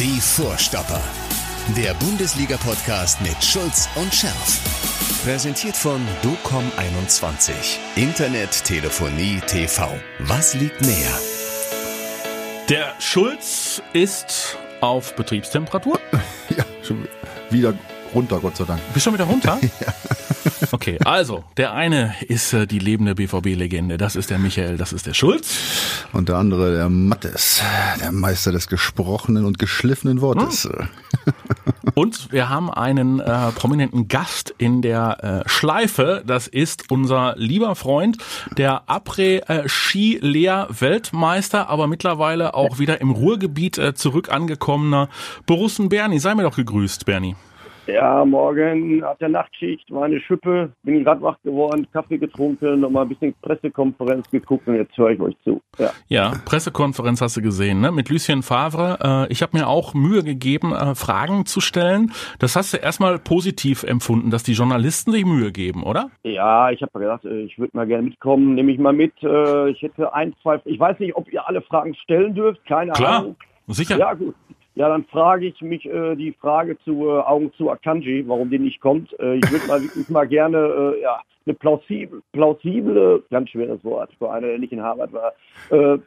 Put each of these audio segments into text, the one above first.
Die Vorstopper. Der Bundesliga-Podcast mit Schulz und Scherf. Präsentiert von DOCOM21. Internet, Telefonie, TV. Was liegt näher? Der Schulz ist auf Betriebstemperatur. Ja, schon wieder runter, Gott sei Dank. Bist schon wieder runter? ja. Okay, also, der eine ist äh, die lebende BVB-Legende. Das ist der Michael, das ist der Schulz. Und der andere, der Mattes, der Meister des gesprochenen und geschliffenen Wortes. Hm. Und wir haben einen äh, prominenten Gast in der äh, Schleife. Das ist unser lieber Freund, der Après-Ski-Lehr-Weltmeister, aber mittlerweile auch wieder im Ruhrgebiet äh, zurück angekommener Borussen Bernie. Sei mir doch gegrüßt, Bernie. Ja, morgen hat der Nachtschicht, war eine Schippe, bin gerade wach geworden, Kaffee getrunken, nochmal ein bisschen Pressekonferenz geguckt und jetzt höre ich euch zu. Ja, ja Pressekonferenz hast du gesehen, ne? Mit Lucien Favre. Äh, ich habe mir auch Mühe gegeben, äh, Fragen zu stellen. Das hast du erstmal positiv empfunden, dass die Journalisten sich Mühe geben, oder? Ja, ich habe gedacht, äh, ich würde mal gerne mitkommen, nehme ich mal mit. Äh, ich hätte ein, zwei, ich weiß nicht, ob ihr alle Fragen stellen dürft, keine Klar. Ahnung. Sicher. Ja, gut. Ja, dann frage ich mich äh, die Frage zu äh, Augen zu Akanji, warum die nicht kommt. Äh, ich würde mal wirklich mal gerne äh, ja, eine plausible, plausible, ganz schweres Wort für eine, der nicht in Harvard war, äh,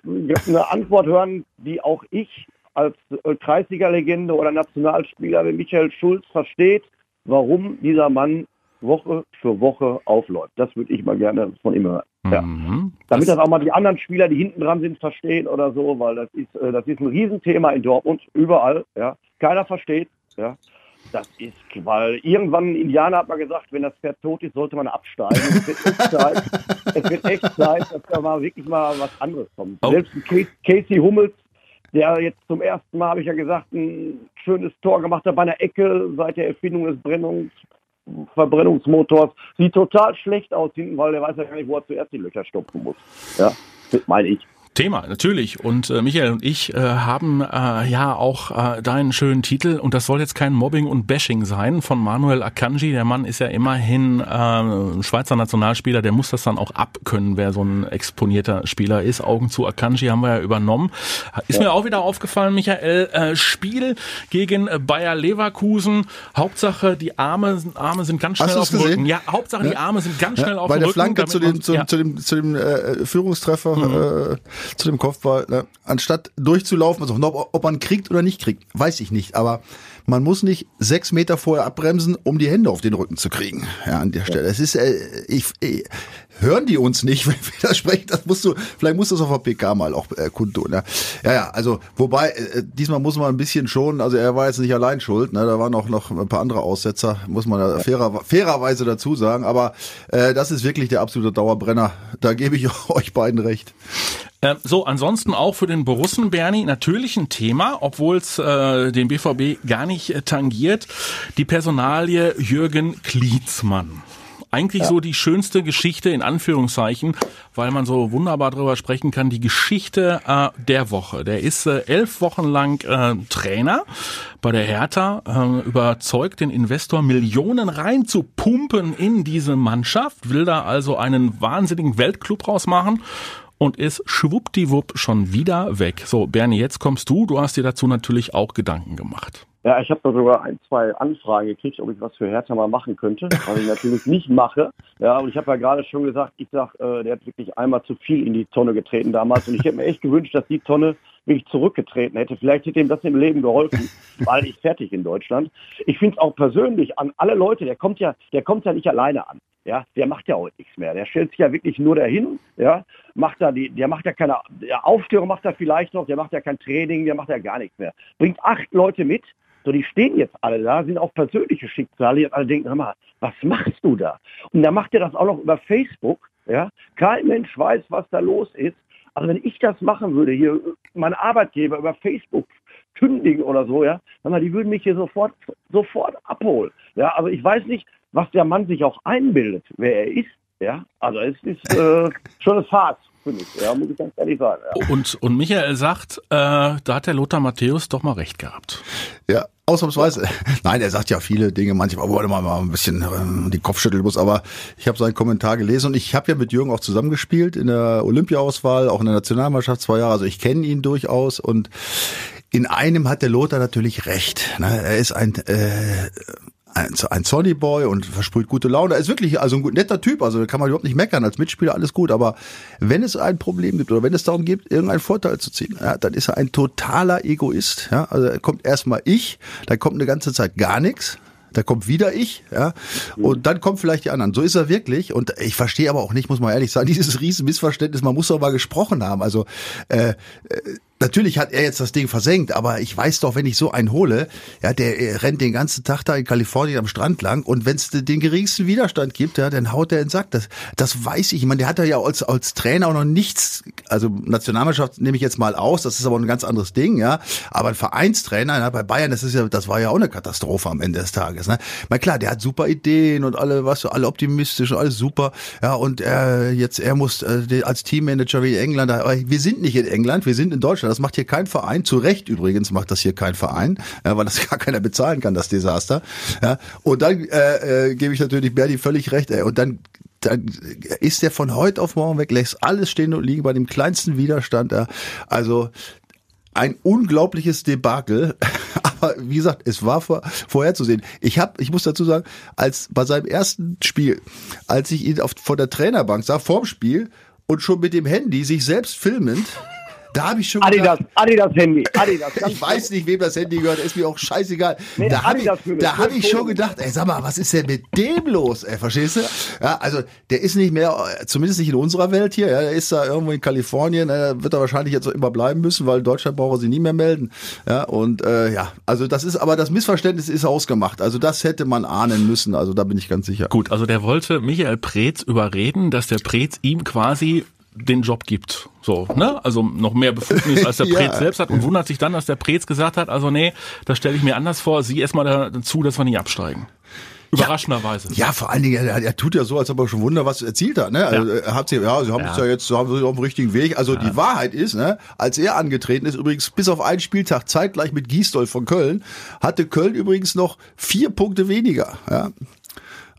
eine Antwort hören, die auch ich als äh, Kreisliga-Legende oder Nationalspieler wie Michael Schulz versteht, warum dieser Mann Woche für Woche aufläuft. Das würde ich mal gerne von ihm hören. Ja. Mhm. Damit das auch mal die anderen Spieler, die hinten dran sind, verstehen oder so, weil das ist, äh, das ist ein Riesenthema in Dortmund, überall, ja. Keiner versteht, ja. Das ist, weil irgendwann ein Indianer hat mal gesagt, wenn das Pferd tot ist, sollte man absteigen. Es wird echt Zeit, es wird echt Zeit dass da mal wirklich mal was anderes kommt. Oh. Selbst Casey Hummels, der jetzt zum ersten Mal, habe ich ja gesagt, ein schönes Tor gemacht hat bei einer Ecke seit der Erfindung des Brennungs Verbrennungsmotors. Sieht total schlecht aus hinten, weil der weiß ja gar nicht, wo er zuerst die Löcher stopfen muss. Ja, meine ich. Thema, natürlich. Und äh, Michael und ich äh, haben äh, ja auch äh, deinen schönen Titel und das soll jetzt kein Mobbing und Bashing sein von Manuel Akanji. Der Mann ist ja immerhin äh, Schweizer Nationalspieler, der muss das dann auch abkönnen, wer so ein exponierter Spieler ist. Augen zu Akanji haben wir ja übernommen. Ist mir auch wieder aufgefallen, Michael, äh, Spiel gegen äh, Bayer Leverkusen. Hauptsache die Arme, Arme sind ganz Hast schnell du auf dem gesehen? Rücken. Ja, Hauptsache die Ja. Arme sind ganz schnell Ja, auf bei dem der Rücken. Flanke damit zu dem, zu, ja. Mhm. zu dem, zu dem äh, Führungstreffer, äh, zu dem Kopfball, ne? anstatt durchzulaufen, also ob, ob man kriegt oder nicht kriegt, weiß ich nicht, aber man muss nicht sechs Meter vorher abbremsen, um die Hände auf den Rücken zu kriegen. Ja, an der Stelle. Es ist, äh, ich, äh, hören die uns nicht, wenn wir da sprechen. Das musst du, vielleicht musst du es auf der PK mal auch äh, kundtun. Ja, ja, ja also wobei äh, diesmal muss man ein bisschen schon. Also er war jetzt nicht allein schuld. Ne, da waren auch noch ein paar andere Aussetzer, muss man da fairer, fairerweise dazu sagen. Aber äh, das ist wirklich der absolute Dauerbrenner. Da gebe ich euch beiden recht. Äh, so, ansonsten auch für den Borussen Bernie natürlich ein Thema, obwohl es äh, den BVB gar nicht äh, tangiert. Die Personalie Jürgen Klinsmann. Eigentlich so die schönste Geschichte in Anführungszeichen, weil man so wunderbar drüber sprechen kann. Die Geschichte äh, der Woche. Der ist äh, elf Wochen lang äh, Trainer bei der Hertha, äh, überzeugt den Investor Millionen rein zu pumpen in diese Mannschaft, will da also einen wahnsinnigen Weltclub rausmachen und ist schwuppdiwupp schon wieder weg. So, Bernie, jetzt kommst du. Du hast dir dazu natürlich auch Gedanken gemacht. Ja, ich habe da sogar ein, zwei Anfragen gekriegt, ob ich was für Hertha mal machen könnte, was ich natürlich nicht mache. Ja, und ich habe ja gerade schon gesagt, ich sag, äh, der hat wirklich einmal zu viel in die Tonne getreten damals. Und ich hätte mir echt gewünscht, dass die Tonne wirklich zurückgetreten hätte. Vielleicht hätte ihm das im Leben geholfen, weil ich fertig in Deutschland. Ich finde es auch persönlich an alle Leute, der kommt ja, der kommt ja nicht alleine an. Ja, der macht ja heute nichts mehr. Der stellt sich ja wirklich nur dahin, ja, macht da die, der macht ja keine Aufstörung macht er vielleicht noch, der macht ja kein Training, der macht ja gar nichts mehr. Bringt acht Leute mit, so, die stehen jetzt alle da, sind auch persönliche Schicksale. Jetzt alle denken, mal, was machst du da? Und dann macht er das auch noch über Facebook. Ja, kein Mensch weiß, was da los ist. Also wenn ich das machen würde, hier mein Arbeitgeber über Facebook kündigen oder so, ja, mal, die würden mich hier sofort, sofort abholen. Ja, also ich weiß nicht, was der Mann sich auch einbildet, wer er ist. Ja, also es ist äh, schon eine Farce für mich, ja, muss ich ganz ehrlich sagen. Ja. Und, und Michael sagt, äh, da hat der Lothar Matthäus doch mal recht gehabt. Ja, ausnahmsweise. Nein, er sagt ja viele Dinge, manchmal, wo man mal ein bisschen ähm, den Kopf schütteln muss, aber ich habe seinen Kommentar gelesen und ich habe ja mit Jürgen auch zusammengespielt in der Olympiaauswahl, auch in der Nationalmannschaft zwei Jahre, also ich kenne ihn durchaus und in einem hat der Lothar natürlich recht. Ne? Er ist ein äh, ein, ein Sonny Boy und versprüht gute Laune. Er ist wirklich also ein netter Typ, also kann man überhaupt nicht meckern. Als Mitspieler alles gut, aber wenn es ein Problem gibt oder wenn es darum geht, irgendeinen Vorteil zu ziehen, ja, dann ist er ein totaler Egoist. Ja? Also kommt erstmal ich, dann kommt eine ganze Zeit gar nichts. Da kommt wieder ich, ja, und dann kommen vielleicht die anderen. So ist er wirklich. Und ich verstehe aber auch nicht, muss man ehrlich sagen, dieses riesen Missverständnis. Man muss doch mal gesprochen haben. Also äh, äh Natürlich hat er jetzt das Ding versenkt, aber ich weiß doch, wenn ich so einen hole, ja, der rennt den ganzen Tag da in Kalifornien am Strand lang und wenn es den geringsten Widerstand gibt, ja, dann haut er in den Sack. Das, das weiß ich. Ich meine, der hat ja als, als Trainer auch noch nichts, also Nationalmannschaft nehme ich jetzt mal aus, das ist aber ein ganz anderes Ding, ja. Aber ein Vereinstrainer ja, bei Bayern, das ist ja, das war ja auch eine Katastrophe am Ende des Tages. Ne? Mal klar, der hat super Ideen und alle, was alle optimistisch und alles super. Ja, und er jetzt, er muss äh, als Teammanager wie England, wir sind nicht in England, wir sind in Deutschland. Das macht hier kein Verein. Zu Recht übrigens macht das hier kein Verein, ja, weil das gar keiner bezahlen kann, das Desaster. Ja, und dann äh, äh, gebe ich natürlich Berdi völlig recht. Ey, und dann dann ist der von heute auf morgen weg, lässt alles stehen und liegen bei dem kleinsten Widerstand. Ja. Also ein unglaubliches Debakel. Aber wie gesagt, es war vor, vorherzusehen. Ich habe, ich muss dazu sagen, als bei seinem ersten Spiel, als ich ihn auf, vor der Trainerbank sah, vorm Spiel und schon mit dem Handy sich selbst filmend, da habe ich schon Adidas, gedacht, Adidas Handy, Adidas. ich weiß nicht, wem das Handy gehört, ist mir auch scheißegal. Nee, da habe ich, da hab ich schon gedacht, ey, sag mal, was ist denn mit dem los, ey, verstehst du? Ja, also der ist nicht mehr, zumindest nicht in unserer Welt hier, ja, der ist da irgendwo in Kalifornien, äh, wird er wahrscheinlich jetzt immer bleiben müssen, weil in Deutschland braucht er sie nie mehr melden. Ja, und äh, ja, also das ist, aber das Missverständnis ist ausgemacht. Also das hätte man ahnen müssen, also da bin ich ganz sicher. Gut, also der wollte Michael Preetz überreden, dass der Preetz ihm quasi den Job gibt. So, ne? Also noch mehr Befugnis als der ja. Prez selbst hat und wundert sich dann, dass der Prez gesagt hat, also nee, das stelle ich mir anders vor, sieh erstmal dazu, dass wir nicht absteigen. Überraschenderweise. Ja, ja, vor allen Dingen, er, er, tut ja so, als ob er schon Wunder was erzielt hat. Ne? Also, ja. Er hat sie, ja, sie haben ja. es ja jetzt haben sie auf dem richtigen Weg. Also die Wahrheit ist, ne, als er angetreten ist, übrigens bis auf einen Spieltag zeitgleich mit Giesdoll von Köln, hatte Köln übrigens noch vier Punkte weniger. Ja?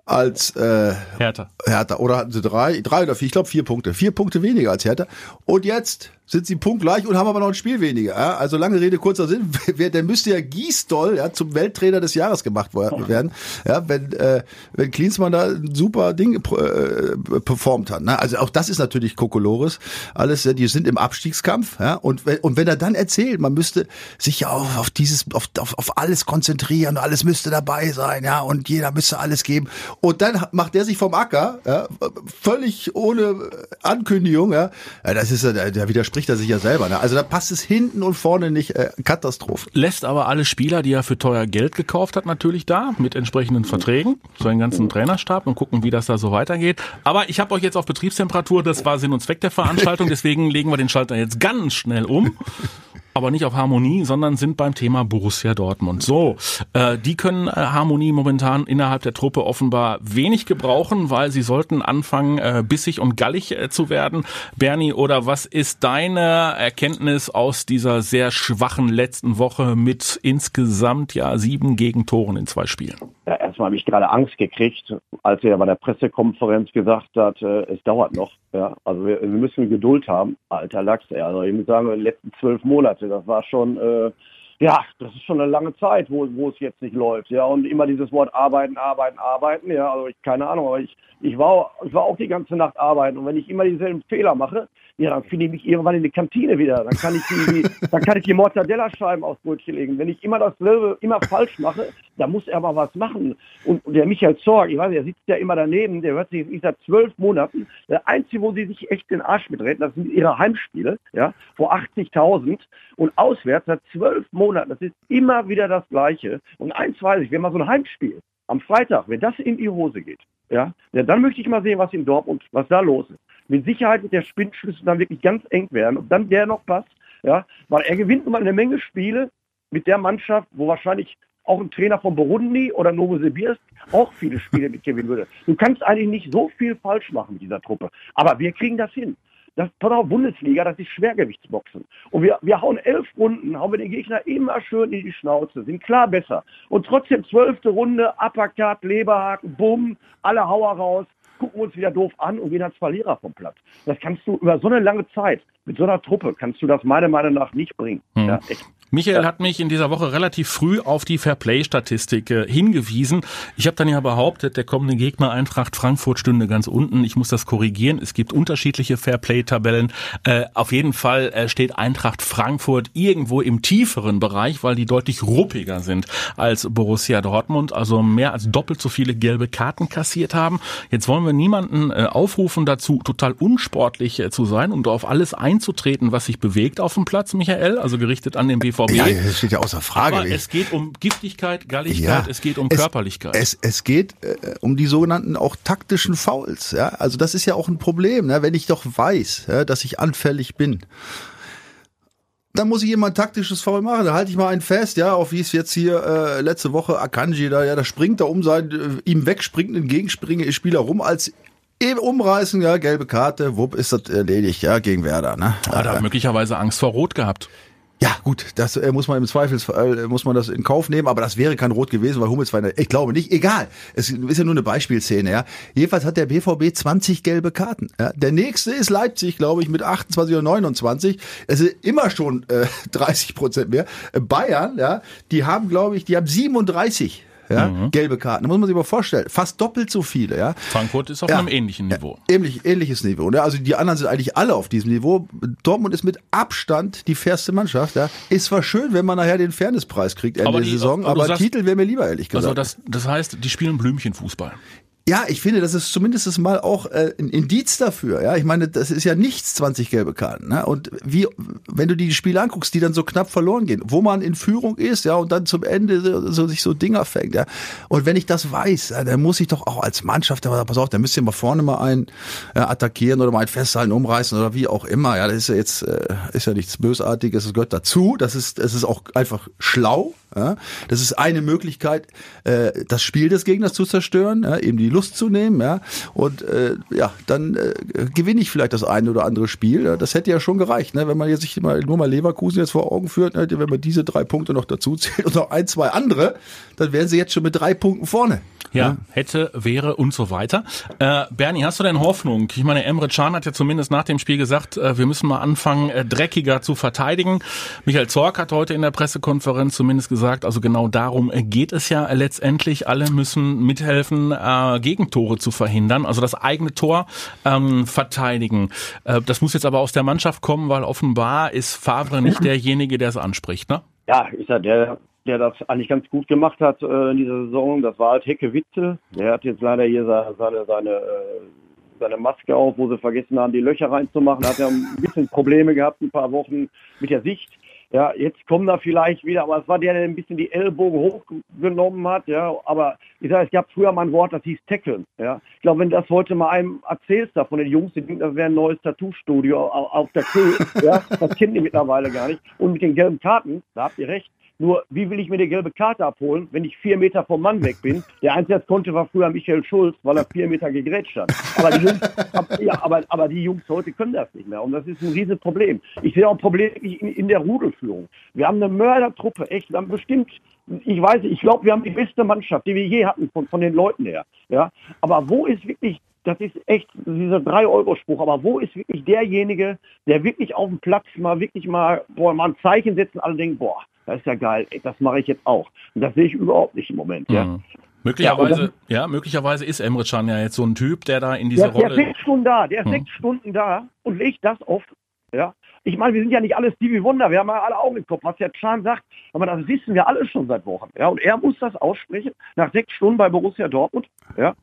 Als äh, Hertha. Hertha. Oder hatten sie drei, drei oder vier, ich glaube vier Punkte. Vier Punkte weniger als Hertha. Und jetzt sind sie punktgleich und haben aber noch ein Spiel weniger. Ja? Also lange Rede, kurzer Sinn. Der müsste ja Giesdoll ja, zum Welttrainer des Jahres gemacht werden, ja, wenn, äh, wenn Klinsmann da ein super Ding äh, performt hat. Ne? Also auch das ist natürlich Kokolores. Alles, die sind im Abstiegskampf. Ja? Und, und wenn er dann erzählt, man müsste sich ja auch auf dieses, auf, auf, auf alles konzentrieren, alles müsste dabei sein, ja, und jeder müsste alles geben. Und dann macht der sich vom Acker, ja, völlig ohne Ankündigung, ja. ja das ist ja, der widerspricht spricht er sich ja selber. Ne? Also da passt es hinten und vorne nicht. Äh, Katastrophe. Lässt aber alle Spieler, die er für teuer Geld gekauft hat, natürlich da mit entsprechenden Verträgen, so einen ganzen Trainerstab und gucken, wie das da so weitergeht. Aber ich habe euch jetzt auf Betriebstemperatur, das war Sinn und Zweck der Veranstaltung, deswegen legen wir den Schalter jetzt ganz schnell um aber nicht auf Harmonie, sondern sind beim Thema Borussia Dortmund. So, äh, die können äh, Harmonie momentan innerhalb der Truppe offenbar wenig gebrauchen, weil sie sollten anfangen, äh, bissig und gallig äh, zu werden. Bernie, oder was ist deine Erkenntnis aus dieser sehr schwachen letzten Woche mit insgesamt ja sieben Gegentoren in zwei Spielen? Ja, erstmal habe ich gerade Angst gekriegt, als er bei der Pressekonferenz gesagt hat, äh, es dauert noch. Ja, also wir, wir müssen Geduld haben. Alter Lachs, ey. also ich muss sagen, die letzten zwölf Monate, das war schon, äh, ja, das ist schon eine lange Zeit, wo, wo es jetzt nicht läuft. Ja, und immer dieses Wort arbeiten, arbeiten, arbeiten. Ja, also ich, keine Ahnung, aber ich, ich war, ich war auch die ganze Nacht arbeiten. Und wenn ich immer dieselben Fehler mache, ja, dann finde ich mich irgendwann in die Kantine wieder. Dann kann ich die, dann kann ich die Mortadella-Scheiben aufs Brötchen legen. Wenn ich immer dasselbe, immer falsch mache, dann muss er aber was machen. Und der Michael Zorg, ich weiß nicht, der sitzt ja immer daneben, der hört sich ich seit zwölf Monaten. Der Einzige, wo sie sich echt den Arsch mitreden, das sind ihre Heimspiele, ja, vor 80.000 und auswärts seit zwölf Monaten. Das ist immer wieder das Gleiche. Und eins weiß ich, wenn man so ein Heimspiel am Freitag, wenn das in die Hose geht, ja, ja, dann möchte ich mal sehen, was in Dortmund, was da los ist mit Sicherheit wird der Spinnschlüssel dann wirklich ganz eng werden. Ob dann der noch passt, ja, weil er gewinnt immer eine Menge Spiele mit der Mannschaft, wo wahrscheinlich auch ein Trainer von Burundi oder Novosibirsk auch viele Spiele mitgewinnen würde. Du kannst eigentlich nicht so viel falsch machen mit dieser Truppe. Aber wir kriegen das hin. Das ist auch Bundesliga, das ist Schwergewichtsboxen. Und wir, wir hauen elf Runden, hauen wir den Gegner immer schön in die Schnauze, sind klar besser. Und trotzdem zwölfte Runde, Uppercut, Leberhaken, Bumm, alle Hauer raus gucken uns wieder doof an und gehen als Verlierer vom Platz. Das kannst du über so eine lange Zeit, mit so einer Truppe, kannst du das meiner Meinung nach nicht bringen. Hm. Ja, Michael hat mich in dieser Woche relativ früh auf die Fairplay-Statistik äh, hingewiesen. Ich habe dann ja behauptet, der kommende Gegner Eintracht Frankfurt stünde ganz unten. Ich muss das korrigieren. Es gibt unterschiedliche Fairplay-Tabellen. Äh, auf jeden Fall äh, steht Eintracht Frankfurt irgendwo im tieferen Bereich, weil die deutlich ruppiger sind als Borussia Dortmund, also mehr als doppelt so viele gelbe Karten kassiert haben. Jetzt wollen wir niemanden äh, aufrufen dazu, total unsportlich äh, zu sein und auf alles einzutreten, was sich bewegt auf dem Platz, Michael, also gerichtet an den BVB. BVB. Ja, das steht ja außer Frage. Aber es geht um Giftigkeit, Galligkeit, ja, es geht um es, Körperlichkeit. Es, es geht äh, um die sogenannten auch taktischen Fouls. Ja? Also das ist ja auch ein Problem, ne? wenn ich doch weiß, ja, dass ich anfällig bin dann muss ich jemand taktisches Foul machen. Da halte ich mal einen fest, ja, auf wie es jetzt hier äh, letzte Woche Akanji da, ja, da springt er um seinen äh, ihm wegspringenden Gegenspringe Spieler rum, als eben umreißen, ja, gelbe Karte, wupp, ist das erledigt, ja, gegen Werder, ne? Hat er möglicherweise Angst vor Rot gehabt. Ja, gut, das äh, muss man im Zweifelsfall, äh, muss man das in Kauf nehmen, aber das wäre kein Rot gewesen, weil Hummels war eine, ich glaube nicht, egal. Es ist ja nur eine Beispielszene, ja. Jedenfalls hat der BVB 20 gelbe Karten. Ja. Der nächste ist Leipzig, glaube ich, mit 28 oder 29. Es ist immer schon äh, 30 Prozent mehr. Bayern, ja, die haben, glaube ich, die haben 37 ja, mhm. gelbe Karten. Da muss man sich mal vorstellen, fast doppelt so viele. Ja. Frankfurt ist auf ja, einem ähnlichen Niveau. Ähnlich, ähnliches Niveau. Ne? Also die anderen sind eigentlich alle auf diesem Niveau. Dortmund ist mit Abstand die fairste Mannschaft. Ja. Ist zwar schön, wenn man nachher den Fairnesspreis kriegt Ende aber die, der Saison, aber, aber sagst, Titel wäre mir lieber, ehrlich also gesagt. Also das, das heißt, die spielen Blümchenfußball. Ja, ich finde, das ist zumindest mal auch äh, ein Indiz dafür. Ja, ich meine, das ist ja nichts 20 gelbe Karten. Ne? Und wie, wenn du die Spiele anguckst, die dann so knapp verloren gehen, wo man in Führung ist, ja, und dann zum Ende so, so sich so Dinger fängt, ja. Und wenn ich das weiß, ja, dann muss ich doch auch als Mannschaft, aber pass auf, dann müsst ihr mal vorne mal einen äh, attackieren oder mal einen festhalten, umreißen oder wie auch immer. Ja, das ist ja jetzt äh, ist ja nichts Bösartiges, das gehört dazu. Das ist, das ist auch einfach schlau. Ja? Das ist eine Möglichkeit, äh, das Spiel des Gegners zu zerstören, eben die Lust zu nehmen. Ja? Und äh, ja, dann äh, gewinne ich vielleicht das eine oder andere Spiel. Das hätte ja schon gereicht, ne? wenn man jetzt sich mal, nur mal Leverkusen jetzt vor Augen führt, ne? wenn man diese drei Punkte noch dazu zählt und noch ein, zwei andere, dann wären sie jetzt schon mit drei Punkten vorne. Ja, hätte, wäre und so weiter. Äh, Bernie, hast du denn Hoffnung? Ich meine, Emre Can hat ja zumindest nach dem Spiel gesagt, äh, wir müssen mal anfangen, äh, dreckiger zu verteidigen. Michael Zorc hat heute in der Pressekonferenz zumindest gesagt, also genau darum äh, geht es ja letztendlich. Alle müssen mithelfen, äh, Gegentore zu verhindern, also das eigene Tor ähm, verteidigen. Äh, das muss jetzt aber aus der Mannschaft kommen, weil offenbar ist Favre nicht derjenige, der es anspricht, ne? Ja, ist er der der das eigentlich ganz gut gemacht hat äh, in dieser Saison. Das war halt Hecke Witzel. Der hat jetzt leider hier seine, seine, seine, äh, seine Maske auf, wo sie vergessen haben, die Löcher reinzumachen. Hat ja ein bisschen Probleme gehabt, ein paar Wochen mit der Sicht. Ja, jetzt kommen da vielleicht wieder, aber es war der, der ein bisschen die Ellbogen hochgenommen hat, ja. Aber ich sage, es gab früher mal ein Wort, das hieß Tackeln, ja. Ich glaube, wenn das heute mal einem erzählst, da von den Jungs, die denken, das wäre ein neues Tattoo-Studio auf der Kühe, ja. Das kennen die mittlerweile gar nicht. Und mit den gelben Karten, da habt ihr recht, nur, wie will ich mir die gelbe Karte abholen, wenn ich vier Meter vom Mann weg bin? Der der konnte, war früher Michael Schulz, weil er vier Meter gegrätscht hat. Aber die Jungs, ja, aber, aber die Jungs heute können das nicht mehr. Und das ist ein riesiges Problem. Ich sehe auch ein Problem in, in der Rudelführung. Wir haben eine Mördertruppe, echt. Wir haben bestimmt, ich weiß ich glaube, wir haben die beste Mannschaft, die wir je hatten, von, von den Leuten her. Ja. Aber wo ist wirklich das ist echt dieser 3-Euro-Spruch, aber wo ist wirklich derjenige, der wirklich auf dem Platz mal wirklich mal, boah, mal ein Zeichen setzt und alle denken, boah, das ist ja geil, ey, das mache ich jetzt auch. Und das sehe ich überhaupt nicht im Moment. Ja. Mhm. Möglicherweise, ja, dann, ja, möglicherweise ist Emre Can ja jetzt so ein Typ, der da in dieser der, Rolle. Der ist sechs Stunden da, der ist hm. sechs Stunden da und legt das oft. Ja. Ich meine, wir sind ja nicht alle Stevie Wunder, wir haben ja alle Augen im Kopf, was der Can sagt, aber das wissen wir alle schon seit Wochen. Ja. Und er muss das aussprechen, nach sechs Stunden bei Borussia Dortmund. Ja.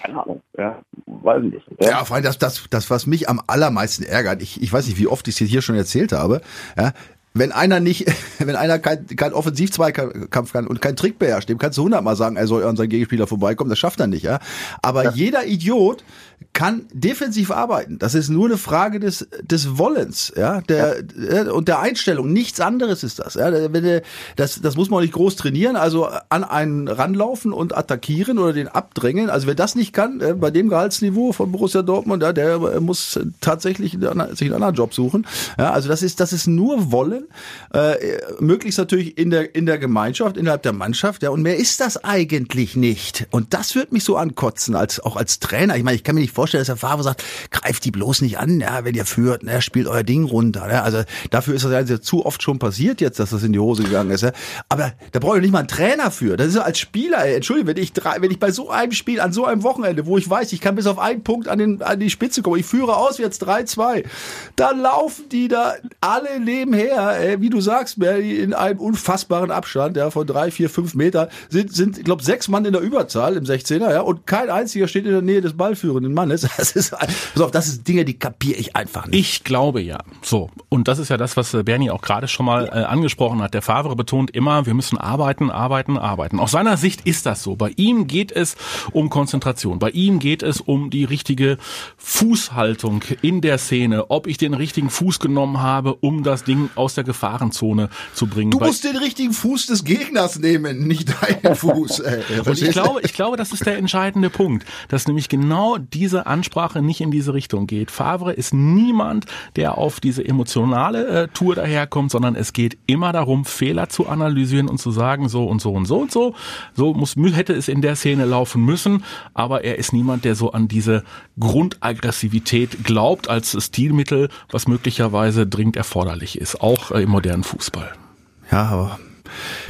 Keine Ahnung, ja, weiß ich nicht. Ja, ja vor allem das, das, das, was mich am allermeisten ärgert, ich, ich weiß nicht, wie oft ich es hier schon erzählt habe, ja, wenn einer nicht, wenn einer kein, kein Offensiv-Zweikampf kann und kein Trick beherrscht, dem kannst du hundertmal sagen, er soll an seinen Gegenspieler vorbeikommen, das schafft er nicht, ja. Aber ja. jeder Idiot kann defensiv arbeiten. Das ist nur eine Frage des, des Wollens, ja, der, ja. und der Einstellung. Nichts anderes ist das, ja. Wenn das, das muss man nicht groß trainieren, also an einen ranlaufen und attackieren oder den abdrängeln. Also wer das nicht kann, äh, bei dem Gehaltsniveau von Borussia Dortmund, ja, der muss tatsächlich sich einen anderen Job suchen. Ja, also das ist, das ist nur Wollen verlieren. Äh, möglichst natürlich in der, in der Gemeinschaft, innerhalb der Mannschaft. Ja, und mehr ist das eigentlich nicht. Und das wird mich so ankotzen, als, auch als Trainer. Ich meine, ich kann mir nicht vorstellen, dass der Favre sagt, greift die bloß nicht an, ja, wenn ihr führt, ne, spielt euer Ding runter. Ne? Also dafür ist das ja zu oft schon passiert jetzt, dass das in die Hose gegangen ist. Ja? Aber da brauche ich nicht mal einen Trainer für. Das ist ja als Spieler, ey. Entschuldigung, wenn ich drei, wenn ich bei so einem Spiel, an so einem Wochenende, wo ich weiß, ich kann bis auf einen Punkt an, den, an die Spitze kommen, ich führe aus jetzt 3-2, da laufen die da alle nebenher, ey, wie du sagst, in einem unfassbaren Abstand, ja, von drei, vier, fünf Meter, sind, sind, ich glaube, sechs Mann in der Überzahl im 16er, ja, und kein einziger steht in der Nähe des ballführenden Mannes. Das ist, pass auf, das sind Dinge, die kapiere ich einfach nicht. Ich glaube ja. So. Und das ist ja das, was äh, Bernie auch gerade schon mal äh, angesprochen hat. Der Favre betont immer, wir müssen arbeiten, arbeiten, arbeiten. Aus seiner Sicht ist das so. Bei ihm geht es um Konzentration. Bei ihm geht es um die richtige Fußhaltung in der Szene. Ob ich den richtigen Fuß genommen habe, um das Ding aus der Gefahrenzone zu bringen. Du musst den richtigen Fuß des Gegners nehmen, nicht deinen Fuß. Ey. Und ich glaube, ich glaube, das ist der entscheidende Punkt, dass nämlich genau diese Ansprache nicht in diese Richtung geht. Favre ist niemand, der auf diese emotionale äh, Tour daherkommt, sondern es geht immer darum, Fehler zu analysieren und zu sagen, so und so und so und so. So muss, hätte es in der Szene laufen müssen, aber er ist niemand, der so an diese Grundaggressivität glaubt als Stilmittel, was möglicherweise dringend erforderlich ist, auch im modernen Fußball. Ja, aber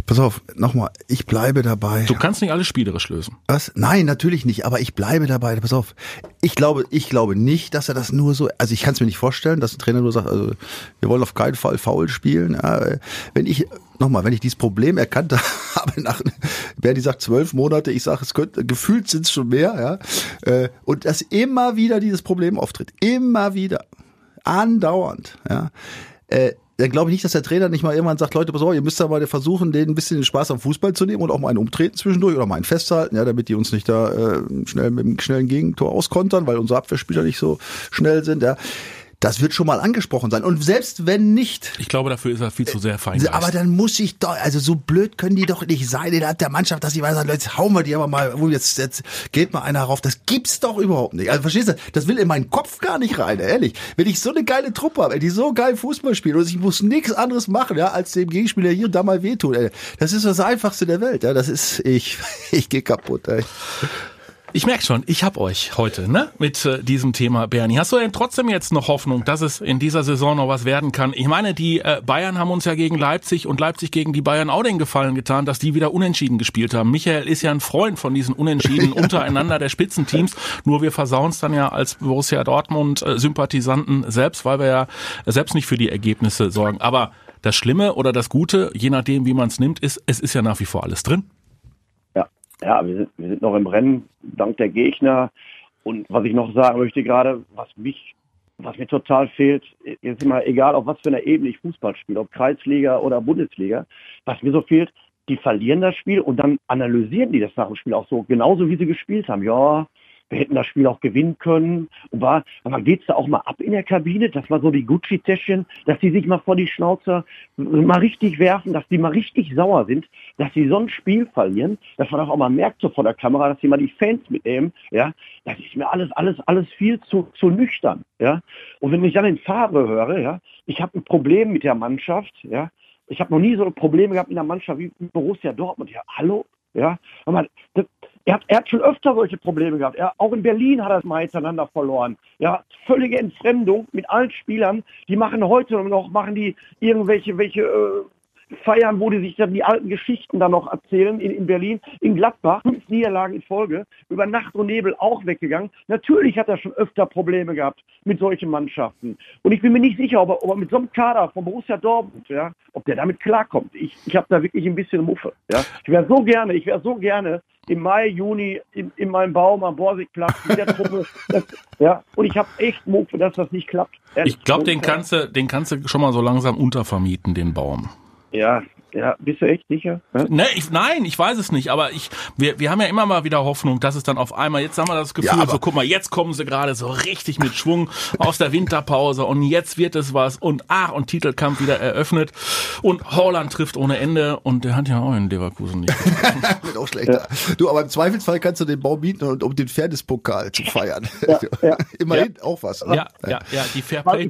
Pass auf, nochmal, ich bleibe dabei. Du kannst nicht alles spielerisch lösen. Was? Nein, natürlich nicht, aber ich bleibe dabei. Pass auf. Ich glaube, ich glaube nicht, dass er das nur so, also ich kann es mir nicht vorstellen, dass ein Trainer nur sagt, also wir wollen auf keinen Fall faul spielen. Ja, wenn ich, nochmal, wenn ich dieses Problem erkannt habe, nach, wer die sagt zwölf Monate, ich sage, es könnte, gefühlt sind es schon mehr, ja, äh, und dass immer wieder dieses Problem auftritt. Immer wieder. Andauernd, ja. Dann glaube ich nicht, dass der Trainer nicht mal irgendwann sagt, Leute, pass auf, ihr müsst aber versuchen, denen ein bisschen den Spaß am Fußball zu nehmen und auch mal ein Umtreten zwischendurch oder mal ein Festhalten, ja, damit die uns nicht da äh, schnell mit einem schnellen Gegentor auskontern, weil unsere Abwehrspieler nicht so schnell sind, ja. Das wird schon mal angesprochen sein. Und selbst wenn nicht. Ich glaube, dafür ist er viel zu sehr fein. Aber dann muss ich doch, also so blöd können die doch nicht sein innerhalb der Mannschaft, dass die sagen, jetzt hauen wir die aber mal, wo jetzt, jetzt geht mal einer rauf. Das gibt's doch überhaupt nicht. Also verstehst du, das will in meinen Kopf gar nicht rein, ehrlich. Wenn ich so eine geile Truppe habe, die so geil Fußball spielt und ich muss nichts anderes machen, ja, als dem Gegenspieler hier und da mal wehtun, ey. Das ist das Einfachste der Welt, ja. Das ist, ich, ich gehe kaputt, ey. Ich merke schon, ich hab euch heute ne, mit äh, diesem Thema, Bernie. Hast du denn trotzdem jetzt noch Hoffnung, dass es in dieser Saison noch was werden kann? Ich meine, die äh, Bayern haben uns ja gegen Leipzig und Leipzig gegen die Bayern auch den Gefallen getan, dass die wieder unentschieden gespielt haben. Michael ist ja ein Freund von diesen Unentschieden untereinander der Spitzenteams. Nur wir versauen es dann ja als Borussia Dortmund-Sympathisanten selbst, weil wir ja selbst nicht für die Ergebnisse sorgen. Aber das Schlimme oder das Gute, je nachdem, wie man es nimmt, ist, es ist ja nach wie vor alles drin. Ja, wir sind, wir sind noch im Rennen, dank der Gegner. Und was ich noch sagen möchte gerade, was mich, was mir total fehlt, ist immer egal, auf was für einer Ebene ich Fußball spiele, ob Kreisliga oder Bundesliga, was mir so fehlt, die verlieren das Spiel und dann analysieren die das nach dem Spiel auch so, genauso wie sie gespielt haben. Ja, wir hätten das Spiel auch gewinnen können. Und war, aber geht's da auch mal ab in der Kabine, dass man so die Gucci-Täschchen, dass die sich mal vor die Schnauze mal richtig werfen, dass die mal richtig sauer sind, dass sie so ein Spiel verlieren, dass man auch mal merkt so vor der Kamera, dass sie mal die Fans mitnehmen, ja, das ist mir alles, alles, alles viel zu, zu nüchtern, ja. Und wenn ich dann in Farbe höre, ja, ich habe ein Problem mit der Mannschaft, ja, ich habe noch nie so Probleme gehabt in der Mannschaft wie Borussia Dortmund. Ja, hallo? Ja, mal, das, er hat, er hat schon öfter solche Probleme gehabt. Er, auch in Berlin hat er es mal hintereinander verloren. Ja, völlige Entfremdung mit allen Spielern. Die machen heute noch, machen die irgendwelche welche, äh, feiern, wo die sich dann die alten Geschichten dann noch erzählen in, in Berlin. In Gladbach, fünf Niederlagen in Folge, über Nacht und Nebel auch weggegangen. Natürlich hat er schon öfter Probleme gehabt mit solchen Mannschaften. Und ich bin mir nicht sicher, ob er, ob er mit so einem Kader von Borussia Dortmund, ja, ob der damit klarkommt. Ich, ich habe da wirklich ein bisschen Muffe. Ja. Ich wäre so gerne, ich wäre so gerne im Mai, Juni in, in meinem Baum am Borsigplatz mit der Truppe. Das, ja, und ich habe echt Muffe, dass das nicht klappt. Ich glaube, den kannst du, den kannst du schon mal so langsam untervermieten, den Baum. Ja, ja, bist du echt sicher? Ja? Ne, ich, nein, ich weiß es nicht, aber ich, wir, wir haben ja immer mal wieder Hoffnung, dass es dann auf einmal, jetzt haben wir das Gefühl, ja, so guck mal, jetzt kommen sie gerade so richtig mit Schwung aus der Winterpause und jetzt wird es was und ach, und Titelkampf wieder eröffnet und Holland trifft ohne Ende und der hat ja auch in Leverkusen nicht. Wird auch schlechter. Ja. Du, aber im Zweifelsfall kannst du den Baum mieten, um den Fairness-Pokal zu feiern. Ja, Immerhin auch was. Ne? Ja, ja, ja, die Fairplay.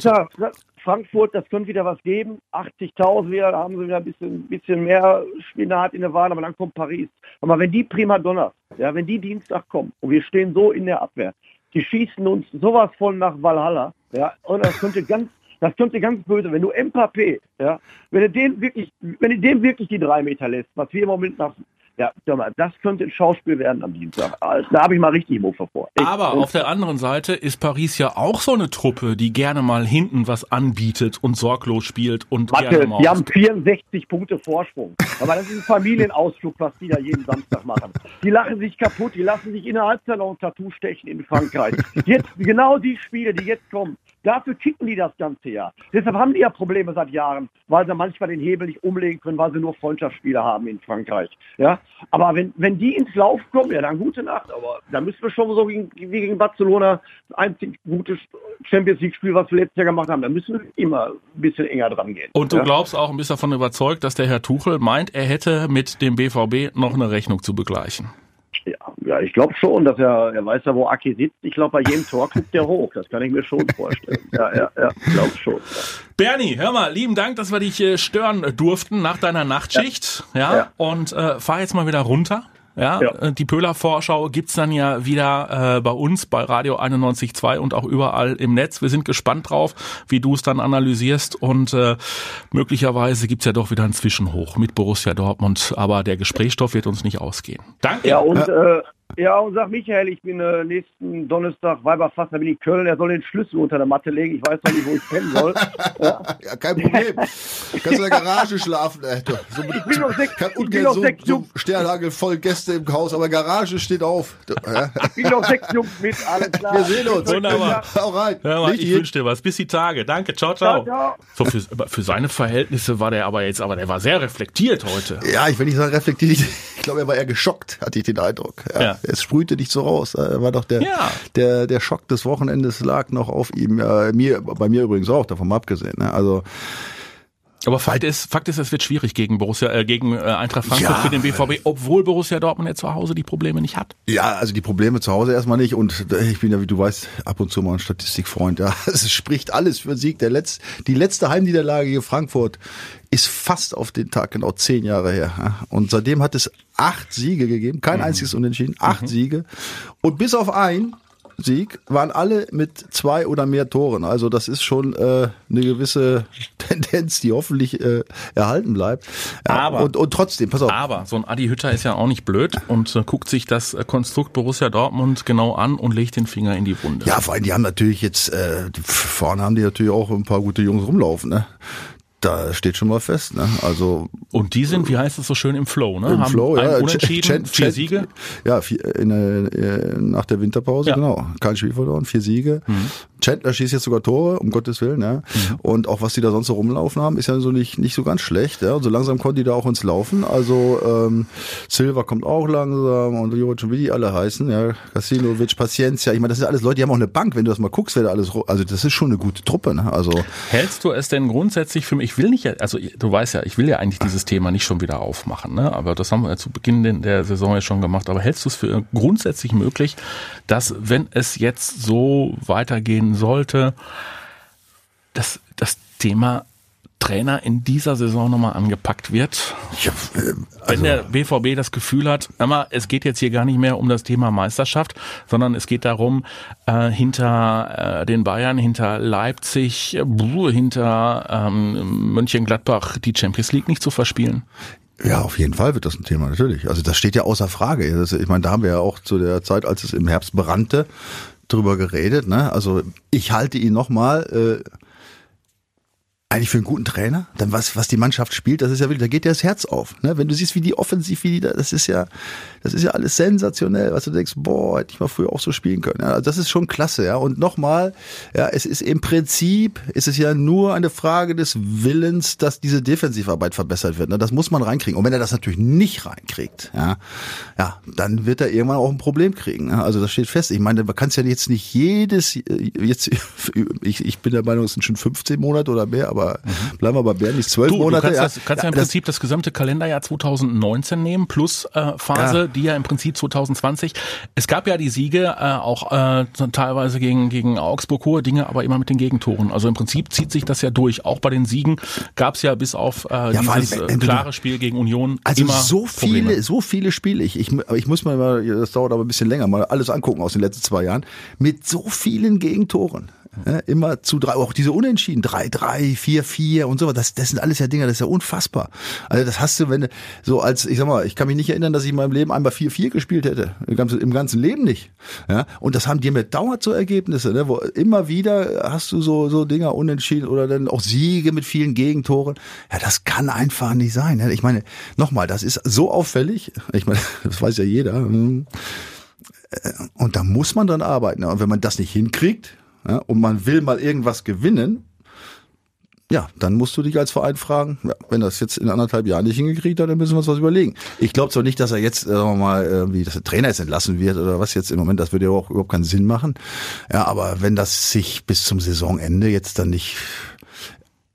Frankfurt, das könnte wieder was geben. 80.000 wieder, da haben sie wieder ein bisschen, bisschen mehr Spinat in der Wahl, aber dann kommt Paris. Aber wenn die Primadonnas, ja, wenn die Dienstag kommen und wir stehen so in der Abwehr, die schießen uns sowas von nach Valhalla, ja, und das könnte ganz, das könnte ganz böse, wenn du Mbappé, ja, wenn du den wirklich, wenn du dem wirklich die drei Meter lässt, was wir im Moment nach ja, das könnte ein Schauspiel werden am Dienstag. Also, da habe ich mal richtig Mofa vor. Ich, Aber auf der anderen Seite ist Paris ja auch so eine Truppe, die gerne mal hinten was anbietet und sorglos spielt und Mathe, gerne mal Die haben 64 Punkte Vorsprung. Aber das ist ein Familienausflug, was die da jeden Samstag machen. Die lachen sich kaputt, die lassen sich in der Halbzeit noch ein Tattoo stechen in Frankreich. Jetzt, genau die Spiele, die jetzt kommen, Dafür kicken die das ganze Jahr. Deshalb haben die ja Probleme seit Jahren, weil sie manchmal den Hebel nicht umlegen können, weil sie nur Freundschaftsspiele haben in Frankreich. Ja, aber wenn, wenn die ins Lauf kommen, ja, dann gute Nacht. Aber da müssen wir schon so wie, wie gegen Barcelona das einzig gute Champions League Spiel, was wir letztes Jahr gemacht haben, da müssen wir immer ein bisschen enger dran gehen. Und du ja? glaubst auch ein bisschen davon überzeugt, dass der Herr Tuchel meint, er hätte mit dem BVB noch eine Rechnung zu begleichen. Ja, ja ich glaube schon, dass er, er weiß ja, wo Aki sitzt. Ich glaube, bei jedem Tor guckt er hoch. Das kann ich mir schon vorstellen. Ja, ja, ja, ich glaube schon. Ja. Bernie, hör mal, lieben Dank, dass wir dich äh, stören durften nach deiner Nachtschicht. Ja, ja. ja. und äh, fahr jetzt mal wieder runter. Ja, ja. Äh, die Pöhler-Vorschau gibt's dann ja wieder äh, bei uns bei Radio 91.2 und auch überall im Netz. Wir sind gespannt drauf, wie du es dann analysierst und äh, möglicherweise gibt's ja doch wieder einen Zwischenhoch mit Borussia Dortmund, aber der Gesprächsstoff wird uns nicht ausgehen. Danke. Ja, und äh, ja, und sag Michael, ich bin äh, nächsten Donnerstag Weiberfass, da bin ich in Köln, er soll den Schlüssel unter der Matte legen. Ich weiß noch nicht, wo ich pennen soll. Ja. ja, kein Problem. Du kannst in der Garage schlafen. Ey. So mit, ich bin noch sechs, ich bin noch so, sechs so Sternhagel voll Gäste im Haus, aber Garage steht auf. Ja. Ich bin noch sechs Jungs mit, alles klar. Wir sehen uns. Wunderbar. Hau rein. Hör mal, ich wünsche dir was. Bis die Tage. Danke. Ciao, ciao. ciao, ciao. So für, für seine Verhältnisse war der aber jetzt, aber der war sehr reflektiert heute. Ja, ich will nicht sagen reflektiert. Ich glaube, er war eher geschockt, hatte ich den Eindruck. Ja. ja. Es sprühte nicht so raus. Er war doch der, ja. der, der Schock des Wochenendes lag noch auf ihm. Ja, mir, bei mir übrigens auch, davon mal abgesehen. Ne? Also aber Fakt ist, Fakt ist, es wird schwierig gegen Borussia, äh, gegen äh, Eintracht Frankfurt ja, für den BVB, obwohl Borussia Dortmund ja zu Hause die Probleme nicht hat. Ja, also die Probleme zu Hause erstmal nicht und äh, ich bin ja, wie du weißt, ab und zu mal ein Statistikfreund. Ja, es spricht alles für Sieg. Der letzte, die letzte Heimniederlage gegen Frankfurt ist fast auf den Tag genau zehn Jahre her. Und seitdem hat es acht Siege gegeben, kein mhm. einziges Unentschieden, acht mhm. Siege und bis auf ein Sieg waren alle mit zwei oder mehr Toren. Also das ist schon äh, eine gewisse Tendenz, die hoffentlich äh, erhalten bleibt. Ja, aber und, und trotzdem, pass auf. Aber so ein Adi Hütter ist ja auch nicht blöd und äh, guckt sich das Konstrukt Borussia Dortmund genau an und legt den Finger in die Wunde. Ja, vor allem die haben natürlich jetzt äh, vorne haben die natürlich auch ein paar gute Jungs rumlaufen. Ne? Da steht schon mal fest, ne? Also und die sind, wie heißt es so schön im Flow, ne? Im Haben Flow, ja. Unentschieden, Ch vier Siege. Ja, vier, in, äh, nach der Winterpause, ja. genau. Kein Spiel verloren, vier Siege. Mhm. Chandler schießt jetzt sogar Tore, um Gottes Willen, ja. Mhm. Und auch was die da sonst so rumlaufen haben, ist ja so nicht, nicht so ganz schlecht, ja. Und so langsam konnten die da auch ins Laufen. Also ähm, Silva kommt auch langsam und Juric und wie die alle heißen, ja. Kasinovic, Paciencia. Ich meine, das sind alles Leute, die haben auch eine Bank, wenn du das mal guckst, wer da alles, also das ist schon eine gute Truppe, ne? Also hältst du es denn grundsätzlich für mich? Ich will nicht, also du weißt ja, ich will ja eigentlich dieses Thema nicht schon wieder aufmachen, ne? Aber das haben wir ja zu Beginn der Saison ja schon gemacht. Aber hältst du es für grundsätzlich möglich, dass wenn es jetzt so weitergehen sollte, dass das Thema Trainer in dieser Saison nochmal angepackt wird. Ja, äh, also Wenn der BVB das Gefühl hat, immer, es geht jetzt hier gar nicht mehr um das Thema Meisterschaft, sondern es geht darum, äh, hinter äh, den Bayern, hinter Leipzig, äh, hinter ähm, Mönchengladbach die Champions League nicht zu verspielen. Ja, auf jeden Fall wird das ein Thema, natürlich. Also das steht ja außer Frage. Das, ich meine, da haben wir ja auch zu der Zeit, als es im Herbst brannte, drüber geredet. Ne? Also ich halte ihn nochmal äh, eigentlich für einen guten Trainer, dann was, was die Mannschaft spielt, das ist ja wirklich, da geht dir das Herz auf. Ne? Wenn du siehst, wie die offensiv, wie die da, das ist ja, das ist ja alles sensationell, was du denkst, boah, hätte ich mal früher auch so spielen können. Ja, das ist schon klasse, ja. Und nochmal, ja, es ist im Prinzip, ist es ja nur eine Frage des Willens, dass diese Defensivarbeit verbessert wird. Ne? Das muss man reinkriegen. Und wenn er das natürlich nicht reinkriegt, ja, ja, dann wird er irgendwann auch ein Problem kriegen. Ja? Also das steht fest. Ich meine, man kann es ja jetzt nicht jedes, jetzt, ich, ich bin der Meinung, es sind schon 15 Monate oder mehr, aber aber bleiben wir bei Bernis zwölf du, Monate. Du kannst, das, kannst ja, im Prinzip das, gesamte Kalenderjahr 2019 nehmen, plus äh, Phase, ja. die ja im Prinzip 2020. Es gab ja die Siege äh, auch äh, teilweise gegen, gegen Augsburg, hohe Dinge, aber immer mit den Gegentoren. Also im Prinzip zieht sich das ja durch. Auch bei den Siegen gab es ja bis auf äh, ja, dieses äh, klare Spiel gegen Union also immer so viele, Probleme. so viele Spiele. Ich, ich, ich muss mal, das dauert aber ein bisschen länger, mal alles angucken aus den letzten zwei Jahren mit so vielen Gegentoren. Ja, immer zu drei, auch diese Unentschieden, drei, drei, vier, vier und so, das, das sind alles ja Dinger, das ist ja unfassbar. Also das hast du, wenn du, so als, ich sag mal, ich kann mich nicht erinnern, dass ich in meinem Leben einmal vier, vier gespielt hätte. Im ganzen, im ganzen Leben nicht. Ja, und das haben die mit dauert so Ergebnisse, ne, wo immer wieder hast du so, so Dinger unentschieden oder dann auch Siege mit vielen Gegentoren. Ja, das kann einfach nicht sein. Ne? Ich meine, nochmal, das ist so auffällig. Ich meine, das weiß ja jeder. Hm. Äh, und da muss man dran arbeiten. Und wenn man das nicht hinkriegt, ja, und man will mal irgendwas gewinnen, ja, dann musst du dich als Verein fragen, ja, wenn das jetzt in anderthalb Jahren nicht hingekriegt hat, dann müssen wir uns was überlegen. Ich glaube zwar nicht, dass er jetzt, sagen wir mal, irgendwie, dass der Trainer jetzt entlassen wird oder was jetzt im Moment, das würde ja auch überhaupt keinen Sinn machen. Ja, aber wenn das sich bis zum Saisonende jetzt dann nicht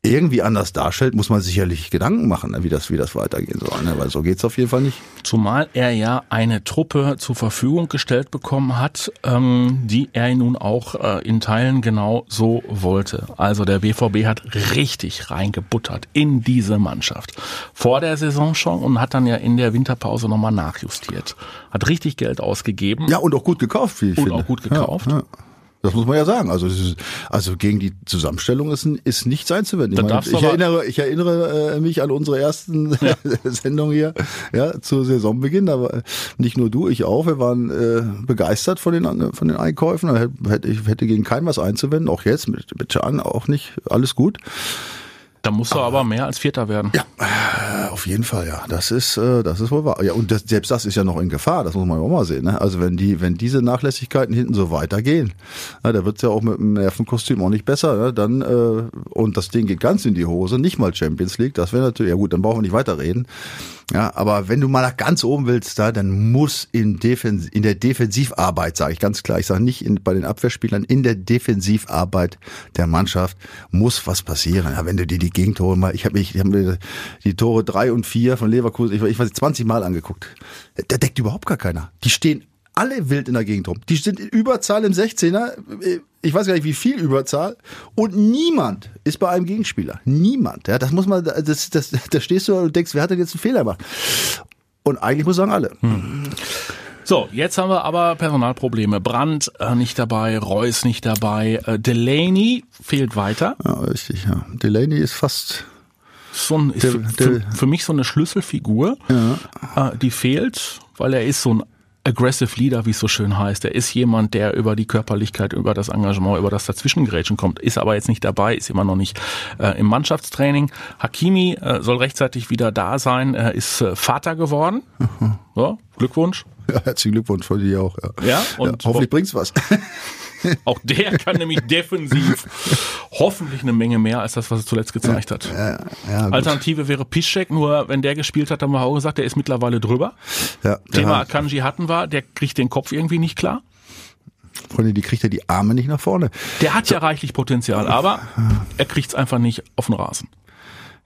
irgendwie anders darstellt, muss man sicherlich Gedanken machen, ne, wie das, wie das weitergehen soll, ne? weil so geht's auf jeden Fall nicht. Zumal er ja eine Truppe zur Verfügung gestellt bekommen hat, ähm, die er nun auch äh, in Teilen genau so wollte. Also der BVB hat richtig reingebuttert in diese Mannschaft. Vor der Saison schon und hat dann ja in der Winterpause nochmal nachjustiert. Hat richtig Geld ausgegeben. Ja, und auch gut gekauft, wie ich und finde. Und auch gut gekauft. Ja, ja. Das muss man ja sagen. Also, ist, also gegen die Zusammenstellung ist, ist nichts einzuwenden. Ich, meine, ich erinnere, ich erinnere äh, mich an unsere ersten ja. Sendung hier, ja, zu Saisonbeginn. Aber nicht nur du, ich auch. Wir waren äh, begeistert von den von den Einkäufen. Hätte, ich hätte gegen keinen was einzuwenden. Auch jetzt mit mit Can auch nicht. Alles gut. Da musst du aber, aber mehr als Vierter werden. Ja, äh, auf jeden Fall, ja. Das ist, äh, das ist wohl wahr. Ja, und das, selbst das ist ja noch in Gefahr, das muss man auch mal sehen. Ne? Also wenn die, wenn diese Nachlässigkeiten hinten so weitergehen, ja, da wird's ja auch mit dem Nervenkostüm auch nicht besser. Ne? Dann äh, und das Ding geht ganz in die Hose, nicht mal Champions League. Das wäre natürlich, ja gut, dann brauchen wir nicht weiterreden. Ja, aber wenn du mal nach ganz oben willst, da, dann muss in, Defens in der Defensivarbeit, sage ich ganz klar, ich sage nicht in, bei den Abwehrspielern, in der Defensivarbeit der Mannschaft muss was passieren. Ja, wenn du dir die Gegentore mal, ich habe mich, ich hab mir die Tore drei und vier von Leverkusen, ich, ich weiß 20 Mal angeguckt. Da deckt überhaupt gar keiner. Die stehen alle wild in der Gegend rum. Die sind in Überzahl im 16er. Ich weiß gar nicht, wie viel Überzahl. Und niemand ist bei einem Gegenspieler. Niemand. Ja, das muss man, das, das, da stehst du und denkst, wer hat denn jetzt einen Fehler gemacht? Und eigentlich muss sagen alle. Hm. So, jetzt haben wir aber Personalprobleme. Brandt äh, nicht dabei, Reus nicht dabei, äh, Delaney fehlt weiter. Ja, richtig, ja. Delaney ist fast so ein, ist für, für, mich so eine Schlüsselfigur, ja. äh, die fehlt, weil er ist so ein Aggressive Leader, wie es so schön heißt. Er ist jemand, der über die Körperlichkeit, über das Engagement, über das Dazwischengrätschen kommt, ist aber jetzt nicht dabei, ist immer noch nicht äh, im Mannschaftstraining. Hakimi äh, soll rechtzeitig wieder da sein, er ist äh, Vater geworden. Mhm. So, Glückwunsch. Ja, herzlichen Glückwunsch von dir auch. Ja, ja und ja, hoffentlich bringt's was. Auch der kann nämlich defensiv hoffentlich eine Menge mehr als das, was er zuletzt gezeigt hat. Ja, ja, Alternative wäre Piszczek, nur wenn der gespielt hat, haben wir auch gesagt, der ist mittlerweile drüber. Ja, Thema Akanji hatten wir, der kriegt den Kopf irgendwie nicht klar. Freunde, die kriegt er die Arme nicht nach vorne. Der hat ja reichlich Potenzial, aber er kriegt es einfach nicht auf den Rasen.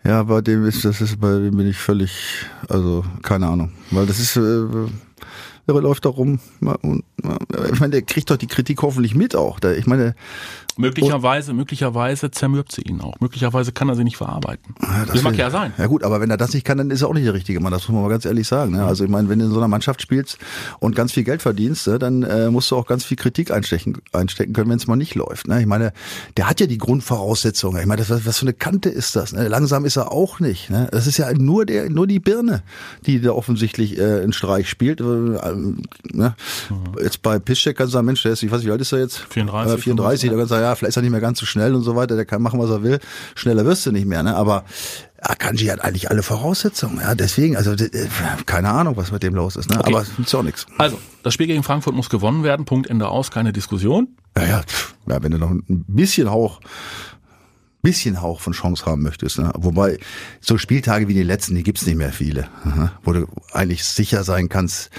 Ja, bei dem ist das ist bei dem bin ich völlig, also keine Ahnung, weil das ist äh, läuft da rum. Ich meine, der kriegt doch die Kritik hoffentlich mit auch. Ich meine, Möglicherweise, möglicherweise zermürbt sie ihn auch. Möglicherweise kann er sie nicht verarbeiten. Ja, das, das mag ja sein. Ja gut, aber wenn er das nicht kann, dann ist er auch nicht der richtige Mann. Das muss man mal ganz ehrlich sagen. Ne? Also ich meine, wenn du in so einer Mannschaft spielst und ganz viel Geld verdienst, ne, dann äh, musst du auch ganz viel Kritik einstecken, einstecken können, wenn es mal nicht läuft. Ne? Ich meine, der hat ja die Grundvoraussetzungen. Ich meine, das, was, was für eine Kante ist das? Ne? Langsam ist er auch nicht. Ne? Das ist ja nur der, nur die Birne, die da offensichtlich äh, einen Streich spielt. Äh, ne? Mhm. Jetzt bei Piszczek kannst du sagen, Mensch, der ist, ich weiß nicht, wie alt ist er jetzt? 34. Äh, 34, da kannst du sagen, ja, vielleicht ist er nicht mehr ganz so schnell und so weiter, der kann machen, was er will. Schneller wirst du nicht mehr, ne? Aber Akanji hat eigentlich alle Voraussetzungen, ja, deswegen, also keine Ahnung, was mit dem los ist, ne? Okay. aber es ist auch nichts. Also, das Spiel gegen Frankfurt muss gewonnen werden, Punkt, Ende aus, keine Diskussion. Ja, ja, ja wenn du noch ein bisschen Hauch bisschen Hauch von Chance haben möchtest. Ne? Wobei so Spieltage wie die letzten, die gibt's nicht mehr viele, wo du eigentlich sicher sein kannst,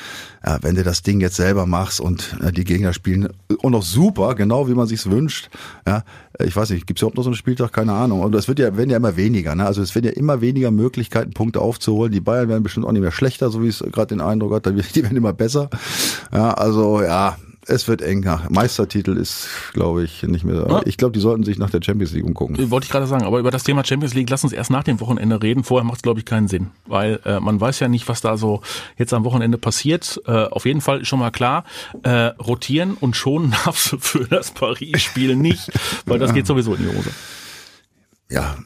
wenn du das Ding jetzt selber machst und ja, die Gegner spielen und noch super, genau wie man sich's wünscht. Ja, ich weiß nicht, gibt's überhaupt noch so einen Spieltag? Keine Ahnung. Und es wird ja, werden ja immer weniger. Ne? Also es werden ja immer weniger Möglichkeiten, Punkte aufzuholen. Die Bayern werden bestimmt auch nicht mehr schlechter, so wie es gerade den Eindruck hat. Die werden immer besser. Ja, also ja, es wird enger. Meistertitel ist, glaube ich, nicht mehr. Ja. Ich glaube, die sollten sich nach der Champions League umgucken. Wollte ich gerade sagen, aber über das Thema Champions League lass uns erst nach dem Wochenende reden. Vorher macht es, glaube ich, keinen Sinn, weil äh, man weiß ja nicht, was da so jetzt am Wochenende passiert. Äh, auf jeden Fall schon mal klar, äh, rotieren und schon darfst du für das Paris-Spiel nicht, weil das ja. geht sowieso in die Hose. Ja,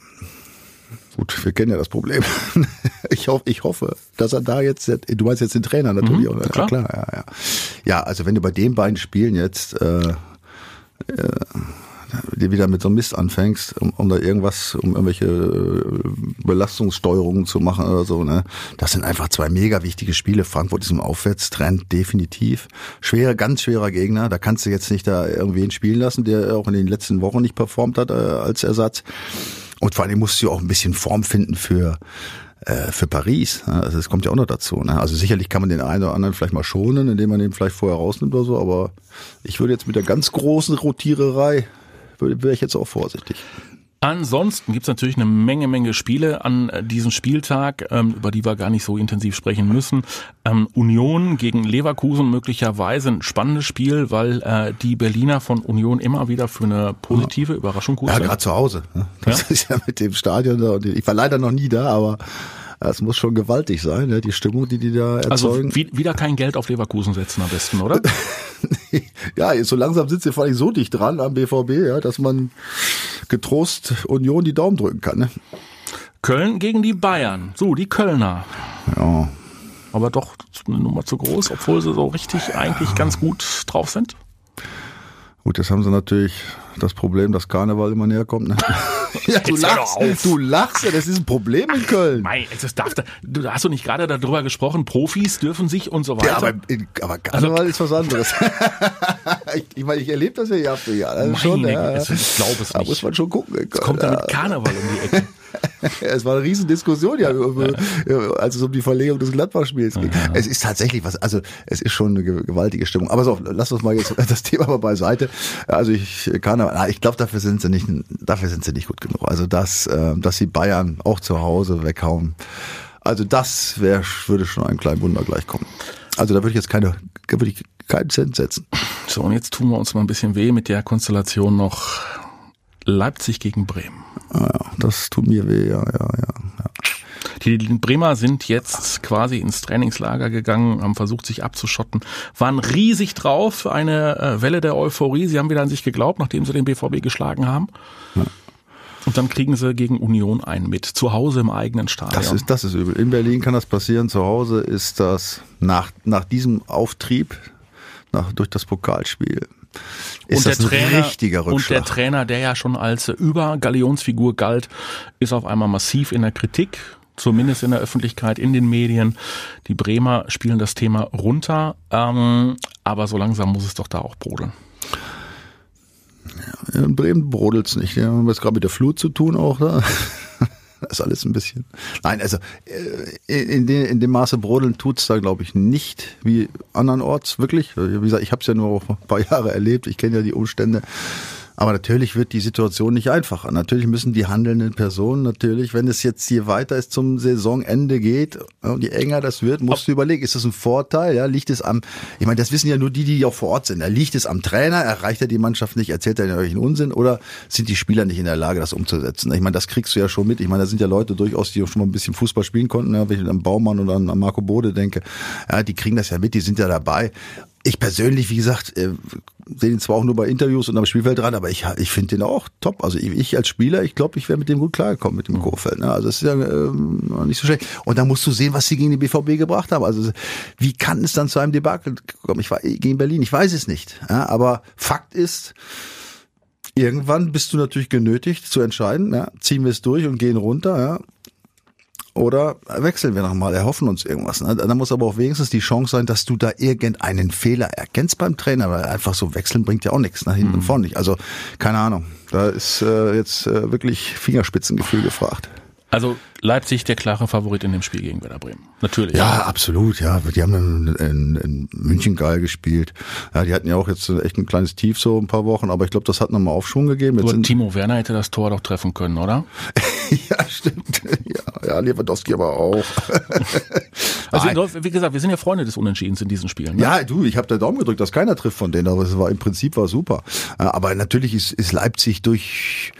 Gut, wir kennen ja das Problem. Ich hoffe, ich hoffe, dass er da jetzt, du meinst jetzt den Trainer natürlich, mhm, klar. Ja, klar, ja, ja. Ja, also wenn du bei den beiden Spielen jetzt äh, äh, wieder mit so einem Mist anfängst, um, um da irgendwas, um irgendwelche äh, Belastungssteuerungen zu machen oder so, ne? Das sind einfach zwei mega wichtige Spiele. Frankfurt ist im Aufwärtstrend, definitiv. Schwerer, ganz schwerer Gegner. Da kannst du jetzt nicht da irgendwen spielen lassen, der auch in den letzten Wochen nicht performt hat äh, als Ersatz. Und vor allem musst du auch ein bisschen Form finden für äh, für Paris. Also das kommt ja auch noch dazu. Ne? Also sicherlich kann man den einen oder anderen vielleicht mal schonen, indem man den vielleicht vorher rausnimmt oder so, aber ich würde jetzt mit der ganz großen Rotiererei, wäre ich jetzt auch vorsichtig. Ansonsten gibt's natürlich eine Menge, Menge Spiele an äh, diesem Spieltag, ähm, über die wir gar nicht so intensiv sprechen müssen. Ähm, Union gegen Leverkusen möglicherweise ein spannendes Spiel, weil äh, die Berliner von Union immer wieder für eine positive Überraschung gut ja, sind. Ja, gerade zu Hause. Ne? Das ja? ist ja mit dem Stadion da. Ich war leider noch nie da, aber es muss schon gewaltig sein, ne? die Stimmung, die die da also erzeugen. Also wieder kein Geld auf Leverkusen setzen am besten, oder? ja, so langsam sitzt ihr vor allem so dicht dran am BVB, ja, dass man getrost Union die Daumen drücken kann. Ne? Köln gegen die Bayern. So, die Kölner. Ja. Aber doch eine Nummer zu groß, obwohl sie so richtig eigentlich ganz gut drauf sind. Gut, jetzt haben sie natürlich das Problem, dass Karneval immer näher kommt. Ne? ja, du lachst, du lachst ja, das ist ein Problem in Köln. Mei, das darf, du hast du nicht gerade darüber gesprochen, Profis dürfen sich und so weiter. Ja, aber, aber Karneval also, ist was anderes. ich, ich meine, ich erlebe das ja Jahr für Jahr. Also schon, ja, ich glaube es nicht. Da muss man schon gucken. Es kommt da mit Karneval um die Ecke. es war eine riesen Diskussion, ja, als es um die Verlegung des Gladbach-Spiels ging. Ja. Es ist tatsächlich was, also es ist schon eine gewaltige Stimmung. Aber so, lass uns mal jetzt das Thema mal beiseite. Also ich kann, ich glaube, dafür sind sie nicht, dafür sind sie nicht gut genug. Also dass, äh, dass sie Bayern auch zu Hause weghauen. Also das wäre, würde schon einem kleinen Wunder gleichkommen. Also da würde ich jetzt keine, würde ich keinen Cent setzen. So, und jetzt tun wir uns mal ein bisschen weh mit der Konstellation noch Leipzig gegen Bremen. Ah ja, das tut mir weh, ja, ja, ja. ja. Die Bremer sind jetzt quasi ins Trainingslager gegangen, haben versucht, sich abzuschotten, waren riesig drauf, eine äh, Welle der Euphorie. Sie haben wieder an sich geglaubt, nachdem sie den BVB geschlagen haben. Ja. Und dann kriegen sie gegen Union einen mit, zu Hause im eigenen Stadion. Das ist, das ist übel. In Berlin kann das passieren, zu Hause ist das nach, nach diesem Auftrieb, nach, durch das Pokalspiel, ist und der Trainer, richtiger Rückschlag. Und der Trainer, der ja schon als Über-Galionsfigur galt, ist auf einmal massiv in der Kritik, zumindest in der Öffentlichkeit, in den Medien. Die Bremer spielen das Thema runter, ähm, aber so langsam muss es doch da auch brodeln. Ja, in Bremen brodelt's nicht. Wir haben jetzt gerade mit der Flut zu tun auch. Da. Das ist alles ein bisschen. Nein, also äh, in, dem, in dem Maße brodeln tut's da, glaube ich, nicht wie andernorts, wirklich. Wie gesagt, ich habe es ja nur ein paar Jahre erlebt, ich kenne ja die Umstände. Aber natürlich wird die Situation nicht einfacher. Natürlich müssen die handelnden Personen natürlich, wenn es jetzt hier weiter ist zum Saisonende geht und je enger das wird, musst du überlegen, ist das ein Vorteil? Ja, liegt es am, ich meine, das wissen ja nur die, die auch vor Ort sind. Ja, liegt es am Trainer? Erreicht er die Mannschaft nicht? Erzählt er irgendwelchen Unsinn? Oder sind die Spieler nicht in der Lage, das umzusetzen? Ich meine, das kriegst du ja schon mit. Ich meine, da sind ja Leute durchaus, die auch schon mal ein bisschen Fußball spielen konnten. Ja, wenn ich an Baumann oder an Marco Bode denke, ja, die kriegen das ja mit, die sind ja dabei. Ich persönlich, wie gesagt, äh, sehe ihn zwar auch nur bei Interviews und am Spielfeld dran, aber ich, ich finde den auch top. Also ich, ich als Spieler, ich glaube, ich wäre mit dem gut klargekommen, mit dem mhm. Kofeld. Ne? Also es ist ja ähm, nicht so schlecht. Und da musst du sehen, was sie gegen den BVB gebracht haben. Also wie kann es dann zu einem Debakel kommen? Ich war gegen Berlin, ich weiß es nicht. Ja? Aber Fakt ist, irgendwann bist du natürlich genötigt zu entscheiden, ja? ziehen wir es durch und gehen runter. Ja? Oder wechseln wir nochmal, erhoffen uns irgendwas. Ne? Da muss aber auch wenigstens die Chance sein, dass du da irgendeinen Fehler erkennst beim Trainer, weil einfach so wechseln bringt ja auch nichts nach hinten und vorne nicht. Also keine Ahnung, da ist äh, jetzt äh, wirklich Fingerspitzengefühl gefragt. Also Leipzig der klare Favorit in dem Spiel gegen Werder Bremen. Natürlich. Ja, absolut, ja. Die haben in, in, in München geil gespielt. Ja, die hatten ja auch jetzt echt ein kleines Tief so ein paar Wochen, aber ich glaube, das hat nochmal Aufschwung gegeben. Jetzt Timo Werner hätte das Tor doch treffen können, oder? ja, stimmt. Ja, ja, Lewandowski aber auch. Also wie gesagt, wir sind ja Freunde des Unentschiedens in diesen Spielen. Ne? Ja, du, ich habe da Daumen gedrückt, dass keiner trifft von denen, aber es war im Prinzip war super. Äh, Aber natürlich ist, ist Leipzig durch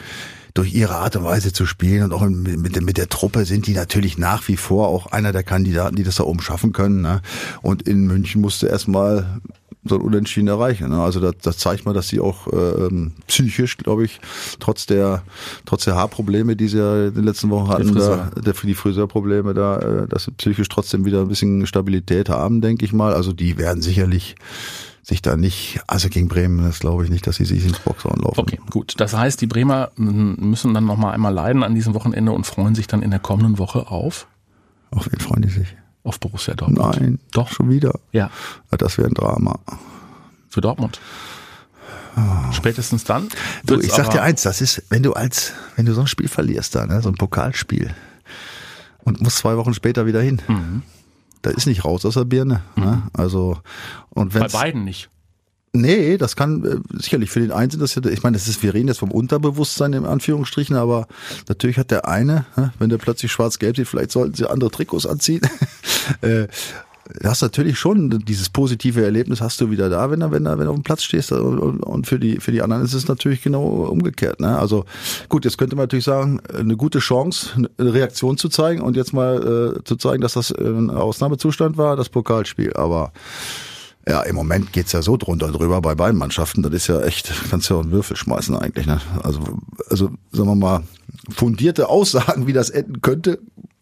durch ihre Art und Weise zu spielen und auch mit, mit, der- Truppe sind die natürlich nach wie vor auch einer der Kandidaten, die das da oben schaffen können. Ne? Und in München musste erstmal so ein Unentschieden erreichen. Ne? Also das, das zeigt mal, dass sie auch ähm, psychisch, glaube ich, trotz der trotz der Haarprobleme, die sie ja in den letzten Wochen hatten, Friseur. da, der, für die Friseurprobleme da, äh, dass sie psychisch trotzdem wieder ein bisschen Stabilität haben, denke ich mal. Also die werden sicherlich sich da nicht, also gegen Bremen, das glaube ich nicht, dass sie sich ins Boxhorn laufen. Okay, gut. Das heißt, die Bremer müssen dann noch mal einmal leiden an diesem Wochenende und freuen sich dann in der kommenden Woche auf Auf wen freuen die sich? auf Borussia Dortmund. Nein, Doch. schon wieder. Ja, Das wäre ein Drama. für Dortmund. Spätestens dann. Ah. Du, ich sag dir eins, das ist, wenn du als, wenn du so ein Spiel verlierst da, ne, so ein Pokalspiel und musst zwei Wochen später wieder hin, Mhm. Da ist nicht raus aus der Birne. Ne? Also und bei wenn beiden nicht. Nee, das kann äh, sicherlich für den einen sind das ja, ich meine, das ist, wir reden jetzt vom Unterbewusstsein in Anführungsstrichen, aber natürlich hat der eine, hä, wenn der plötzlich schwarz-gelb sieht, vielleicht sollten sie andere Trikots anziehen. äh, hast natürlich schon dieses positive Erlebnis hast du wieder da, wenn er, wenn er, wenn du auf dem Platz stehst. Und, und- für die, für die anderen ist es natürlich genau umgekehrt. Ne? Also gut, jetzt könnte man natürlich sagen, eine gute Chance, eine Reaktion zu zeigen und jetzt mal äh, zu zeigen, dass das äh, ein Ausnahmezustand war, das Pokalspiel. Aber ja, im Moment geht's ja so drunter drüber bei beiden Mannschaften. Das ist ja echt, kannst ja auch einen Würfel schmeißen eigentlich. Ne? Also, also sagen wir mal, fundierte Aussagen, wie das enden könnte,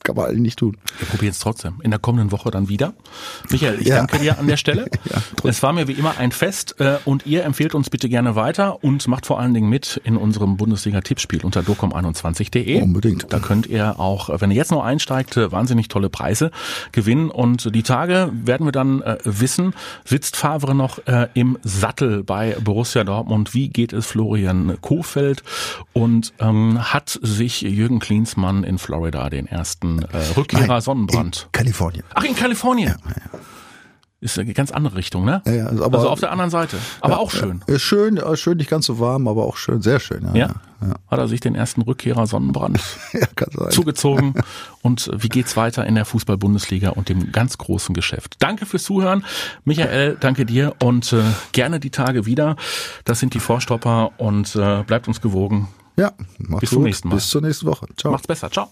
kann man eigentlich nicht tun. Wir probieren es trotzdem. In der kommenden Woche dann wieder. Michael, ich Ja. danke dir an der Stelle. Ja, es war mir wie immer ein Fest äh, und ihr empfehlt uns bitte gerne weiter und macht vor allen Dingen mit in unserem Bundesliga-Tippspiel unter docom21.de. Unbedingt. Da könnt ihr auch, äh, wenn ihr jetzt noch einsteigt, äh, wahnsinnig tolle Preise gewinnen und die Tage werden wir dann äh, wissen, sitzt Favre noch äh, im Sattel bei Borussia Dortmund? Wie geht es Florian Kofeld? Und ähm, hat sich Jürgen Klinsmann in Florida den ersten äh, Rückkehrer Nein, Sonnenbrand In Kalifornien. Ach, in Kalifornien. Ist eine ganz andere Richtung, ne? Ja, ja, also aber- also auf der anderen Seite. Aber auch schön. Ist schön, ja, schön, nicht ganz so warm, aber auch schön, sehr schön. Ja, Ja? Hat er sich den ersten Rückkehrer Sonnenbrand ja zugezogen. Und wie geht's weiter in der Fußball-Bundesliga und dem ganz großen Geschäft? Danke fürs Zuhören. Michael, danke dir und äh, gerne die Tage wieder. Das sind die Vorstopper und äh, bleibt uns gewogen. Ja, macht's Bis zum gut. nächsten Mal. Bis zur nächsten Woche. Ciao. Macht's besser. Ciao.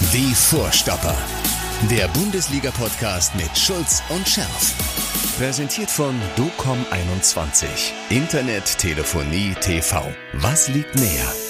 Die Vorstopper. Der Bundesliga-Podcast mit Schulz und Scherf. Präsentiert von DOCOM21. Internet, Telefonie, TV. Was liegt näher?